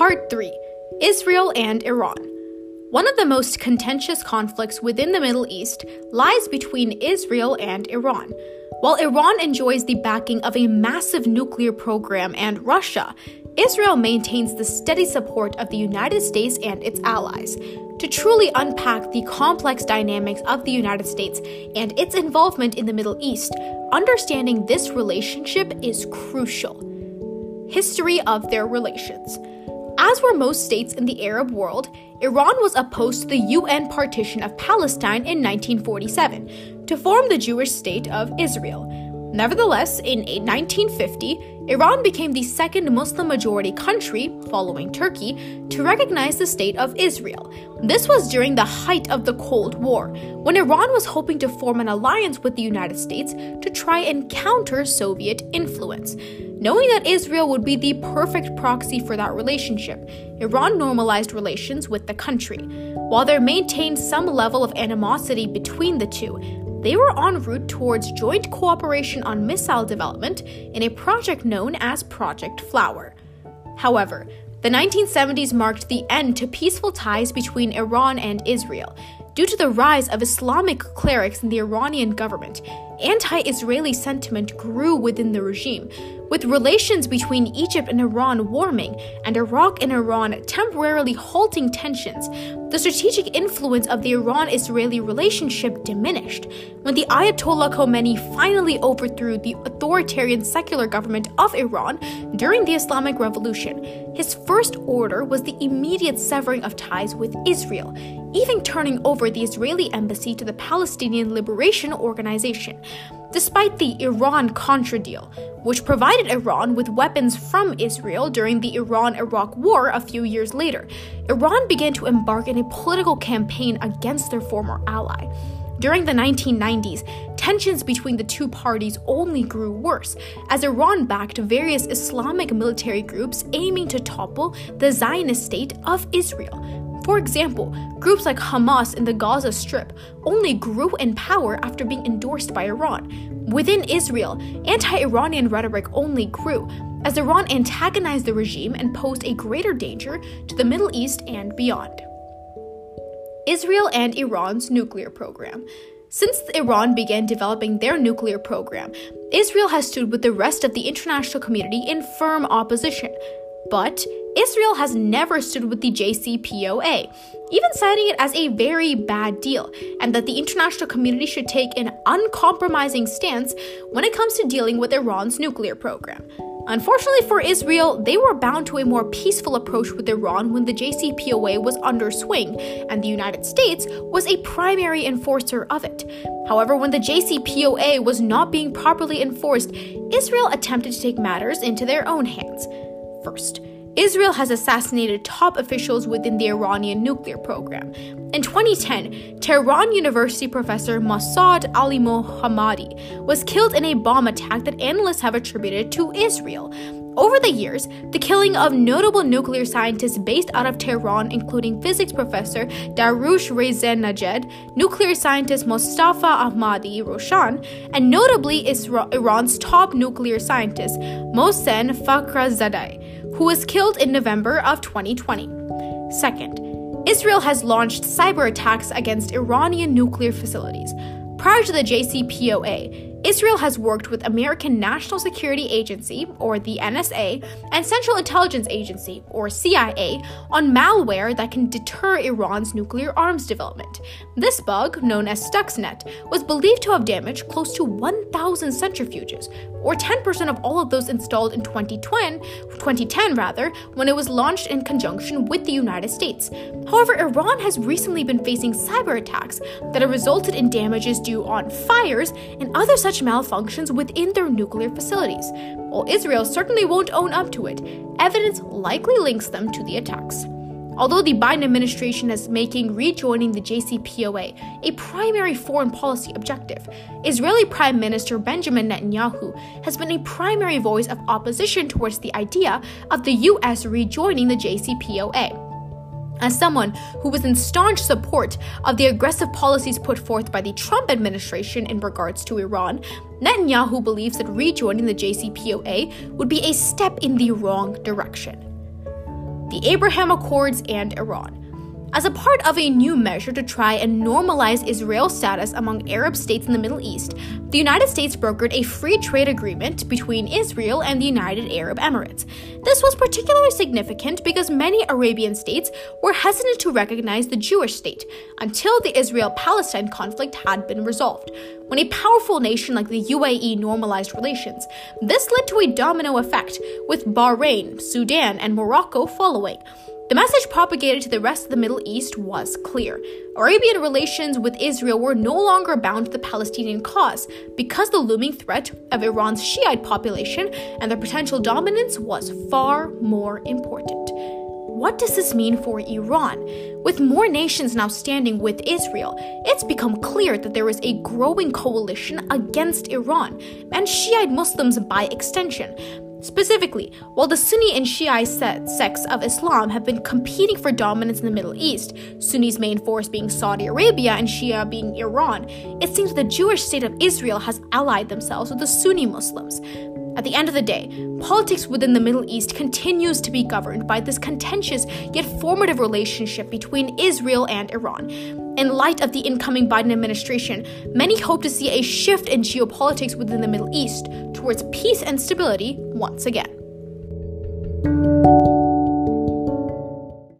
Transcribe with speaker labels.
Speaker 1: Part 3 Israel and Iran. One of the most contentious conflicts within the Middle East lies between Israel and Iran. While Iran enjoys the backing of a massive nuclear program and Russia, Israel maintains the steady support of the United States and its allies. To truly unpack the complex dynamics of the United States and its involvement in the Middle East, understanding this relationship is crucial. History of their relations. As were most states in the Arab world, Iran was opposed to the UN partition of Palestine in 1947 to form the Jewish state of Israel. Nevertheless, in 1950, Iran became the second Muslim majority country, following Turkey, to recognize the state of Israel. This was during the height of the Cold War, when Iran was hoping to form an alliance with the United States to try and counter Soviet influence. Knowing that Israel would be the perfect proxy for that relationship, Iran normalized relations with the country. While there maintained some level of animosity between the two, they were en route towards joint cooperation on missile development in a project known as Project Flower. However, the 1970s marked the end to peaceful ties between Iran and Israel. Due to the rise of Islamic clerics in the Iranian government, anti Israeli sentiment grew within the regime, with relations between Egypt and Iran warming and Iraq and Iran temporarily halting tensions, the strategic influence of the Iran Israeli relationship diminished. When the Ayatollah Khomeini finally overthrew the authoritarian secular government of Iran during the Islamic Revolution, his first order was the immediate severing of ties with Israel, even turning over the Israeli embassy to the Palestinian Liberation Organization despite the Iran Contra deal, which provided Iran with weapons from Israel during the Iran Iraq War a few years later. Iran began to embark in a political campaign against their former ally. During the 1990s, tensions between the two parties only grew worse as Iran backed various Islamic military groups aiming to topple the Zionist state of Israel. For example, groups like Hamas in the Gaza Strip only grew in power after being endorsed by Iran. Within Israel, anti Iranian rhetoric only grew, as Iran antagonized the regime and posed a greater danger to the Middle East and beyond. Israel and Iran's nuclear program. Since Iran began developing their nuclear program, Israel has stood with the rest of the international community in firm opposition. But Israel has never stood with the JCPOA, even citing it as a very bad deal, and that the international community should take an uncompromising stance when it comes to dealing with Iran's nuclear program. Unfortunately for Israel, they were bound to a more peaceful approach with Iran when the JCPOA was under swing, and the United States was a primary enforcer of it. However, when the JCPOA was not being properly enforced, Israel attempted to take matters into their own hands. First, Israel has assassinated top officials within the Iranian nuclear program. In 2010, Tehran University professor Masoud Alimohammadi was killed in a bomb attack that analysts have attributed to Israel. Over the years, the killing of notable nuclear scientists based out of Tehran, including physics professor Darush Rezanejad, nuclear scientist Mostafa Ahmadi Roshan, and notably Isra- Iran's top nuclear scientist Mohsen Fakhrizadeh who was killed in November of 2020. Second, Israel has launched cyber attacks against Iranian nuclear facilities. Prior to the JCPOA, Israel has worked with American National Security Agency, or the NSA, and Central Intelligence Agency, or CIA, on malware that can deter Iran's nuclear arms development. This bug, known as Stuxnet, was believed to have damaged close to 1,000 centrifuges, or 10% of all of those installed in 2010, 2010 rather, when it was launched in conjunction with the United States. However, Iran has recently been facing cyber attacks that have resulted in damages due on fires and other such malfunctions within their nuclear facilities. While Israel certainly won't own up to it, evidence likely links them to the attacks. Although the Biden administration is making rejoining the JCPOA a primary foreign policy objective, Israeli Prime Minister Benjamin Netanyahu has been a primary voice of opposition towards the idea of the US rejoining the JCPOA. As someone who was in staunch support of the aggressive policies put forth by the Trump administration in regards to Iran, Netanyahu believes that rejoining the JCPOA would be a step in the wrong direction. the Abraham Accords, and Iran. As a part of a new measure to try and normalize Israel's status among Arab states in the Middle East, the United States brokered a free trade agreement between Israel and the United Arab Emirates. This was particularly significant because many Arabian states were hesitant to recognize the Jewish state until the Israel Palestine conflict had been resolved. When a powerful nation like the UAE normalized relations, this led to a domino effect, with Bahrain, Sudan, and Morocco following. The message propagated to the rest of the Middle East was clear. Arabian relations with Israel were no longer bound to the Palestinian cause because the looming threat of Iran's Shiite population and their potential dominance was far more important. What does this mean for Iran? With more nations now standing with Israel, it's become clear that there is a growing coalition against Iran and Shiite Muslims by extension. Specifically, while the Sunni and Shia sects of Islam have been competing for dominance in the Middle East, Sunni's main force being Saudi Arabia and Shia being Iran, it seems the Jewish state of Israel has allied themselves with the Sunni Muslims. At the end of the day, politics within the Middle East continues to be governed by this contentious yet formative relationship between Israel and Iran. In light of the incoming Biden administration, many hope to see a shift in geopolitics within the Middle East towards peace and stability once again.